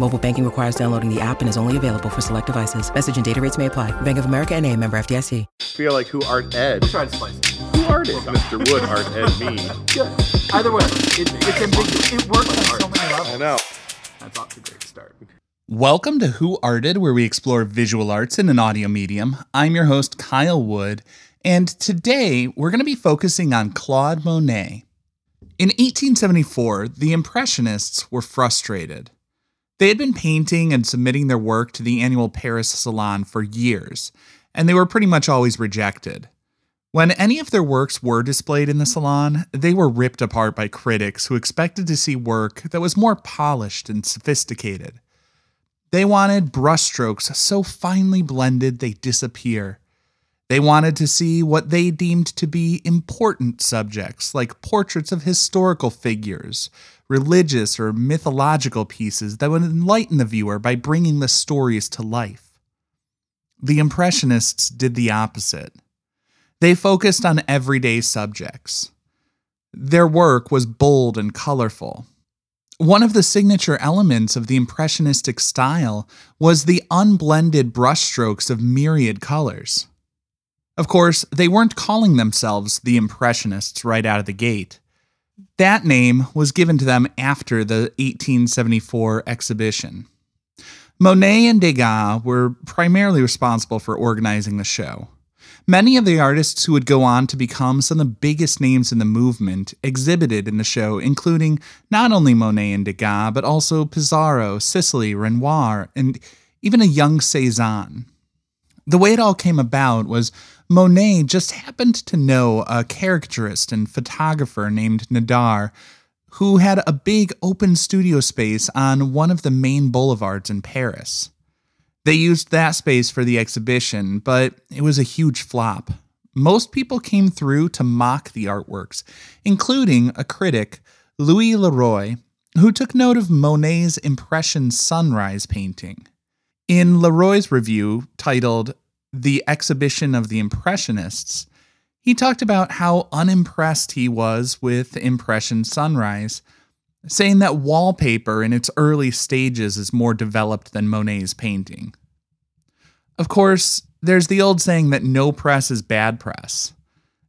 Mobile banking requires downloading the app and is only available for select devices. Message and data rates may apply. Bank of America and a member FDIC. feel like who art ed. Try to slice it. Who art ed? Mr. Wood art ed me. Good. Either way, it, it's ambiguous. It works on so many levels. I know. That's off to a great start. Welcome to Who Arted, where we explore visual arts in an audio medium. I'm your host, Kyle Wood, and today we're going to be focusing on Claude Monet. In 1874, the Impressionists were frustrated. They had been painting and submitting their work to the annual Paris Salon for years, and they were pretty much always rejected. When any of their works were displayed in the salon, they were ripped apart by critics who expected to see work that was more polished and sophisticated. They wanted brushstrokes so finely blended they disappear. They wanted to see what they deemed to be important subjects, like portraits of historical figures, religious or mythological pieces that would enlighten the viewer by bringing the stories to life. The Impressionists did the opposite. They focused on everyday subjects. Their work was bold and colorful. One of the signature elements of the Impressionistic style was the unblended brushstrokes of myriad colors. Of course, they weren't calling themselves the Impressionists right out of the gate. That name was given to them after the 1874 exhibition. Monet and Degas were primarily responsible for organizing the show. Many of the artists who would go on to become some of the biggest names in the movement exhibited in the show, including not only Monet and Degas, but also Pissarro, Sisley, Renoir, and even a young Cezanne. The way it all came about was Monet just happened to know a caricaturist and photographer named Nadar who had a big open studio space on one of the main boulevards in Paris. They used that space for the exhibition, but it was a huge flop. Most people came through to mock the artworks, including a critic, Louis Leroy, who took note of Monet's Impression Sunrise painting. In Leroy's review, titled The Exhibition of the Impressionists, he talked about how unimpressed he was with Impression Sunrise, saying that wallpaper in its early stages is more developed than Monet's painting. Of course, there's the old saying that no press is bad press.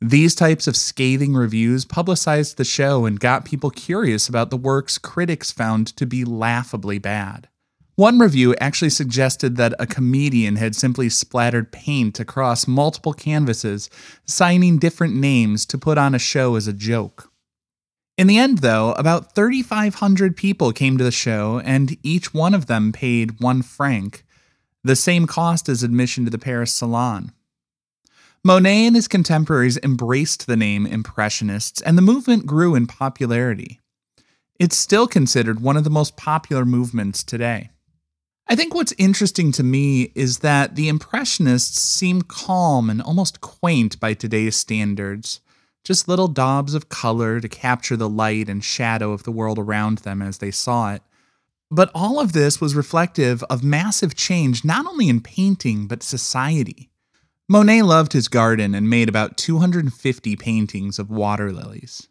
These types of scathing reviews publicized the show and got people curious about the works critics found to be laughably bad. One review actually suggested that a comedian had simply splattered paint across multiple canvases, signing different names to put on a show as a joke. In the end, though, about 3,500 people came to the show, and each one of them paid one franc, the same cost as admission to the Paris Salon. Monet and his contemporaries embraced the name Impressionists, and the movement grew in popularity. It's still considered one of the most popular movements today. I think what's interesting to me is that the Impressionists seem calm and almost quaint by today's standards, just little daubs of color to capture the light and shadow of the world around them as they saw it. But all of this was reflective of massive change not only in painting, but society. Monet loved his garden and made about 250 paintings of water lilies.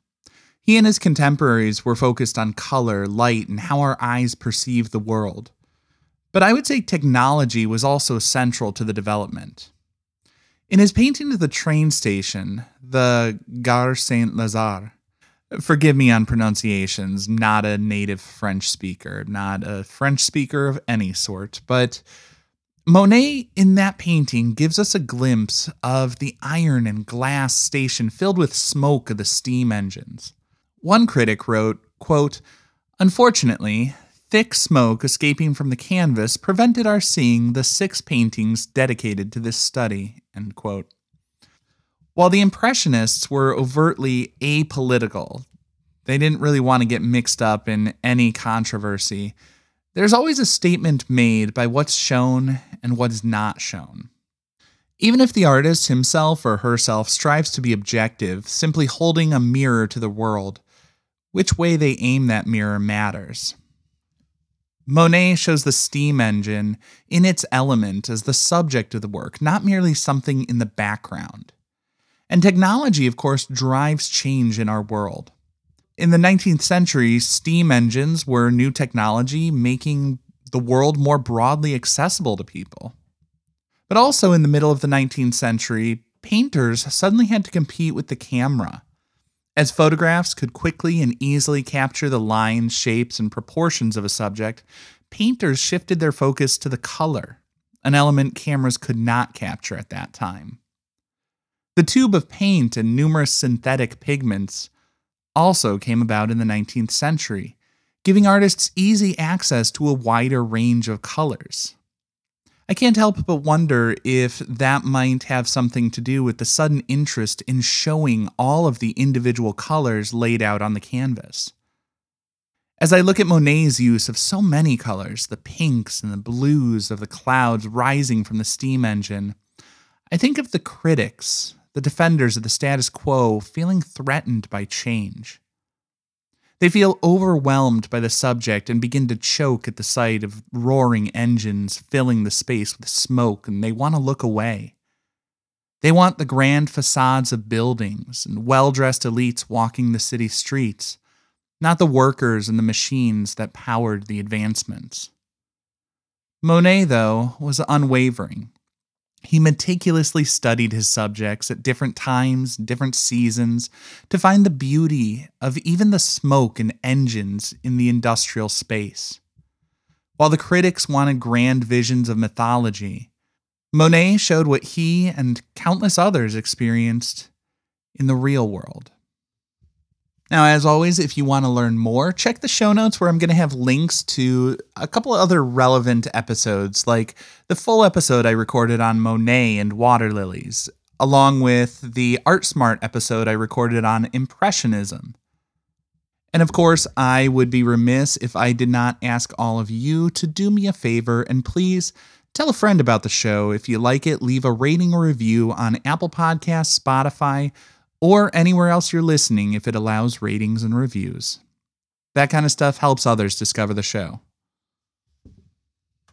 He and his contemporaries were focused on color, light, and how our eyes perceive the world. But I would say technology was also central to the development. In his painting of the train station, the Gare Saint Lazare, forgive me on pronunciations, not a native French speaker, not a French speaker of any sort, but Monet in that painting gives us a glimpse of the iron and glass station filled with smoke of the steam engines. One critic wrote, quote, Unfortunately, thick smoke escaping from the canvas prevented our seeing the six paintings dedicated to this study. While the Impressionists were overtly apolitical, they didn't really want to get mixed up in any controversy. There's always a statement made by what's shown and what is not shown. Even if the artist himself or herself strives to be objective, simply holding a mirror to the world, which way they aim that mirror matters. Monet shows the steam engine in its element as the subject of the work, not merely something in the background. And technology, of course, drives change in our world. In the 19th century, steam engines were new technology making the world more broadly accessible to people. But also in the middle of the 19th century, painters suddenly had to compete with the camera as photographs could quickly and easily capture the lines, shapes, and proportions of a subject, painters shifted their focus to the color, an element cameras could not capture at that time. The tube of paint and numerous synthetic pigments also came about in the 19th century, giving artists easy access to a wider range of colors. I can't help but wonder if that might have something to do with the sudden interest in showing all of the individual colors laid out on the canvas. As I look at Monet's use of so many colors, the pinks and the blues of the clouds rising from the steam engine, I think of the critics, the defenders of the status quo, feeling threatened by change. They feel overwhelmed by the subject and begin to choke at the sight of roaring engines filling the space with smoke, and they want to look away. They want the grand facades of buildings and well dressed elites walking the city streets, not the workers and the machines that powered the advancements. Monet, though, was unwavering. He meticulously studied his subjects at different times, different seasons, to find the beauty of even the smoke and engines in the industrial space. While the critics wanted grand visions of mythology, Monet showed what he and countless others experienced in the real world. Now, as always, if you want to learn more, check the show notes where I'm going to have links to a couple of other relevant episodes, like the full episode I recorded on Monet and water lilies, along with the Art Smart episode I recorded on Impressionism. And of course, I would be remiss if I did not ask all of you to do me a favor and please tell a friend about the show. If you like it, leave a rating or review on Apple Podcasts, Spotify, or anywhere else you're listening if it allows ratings and reviews. That kind of stuff helps others discover the show.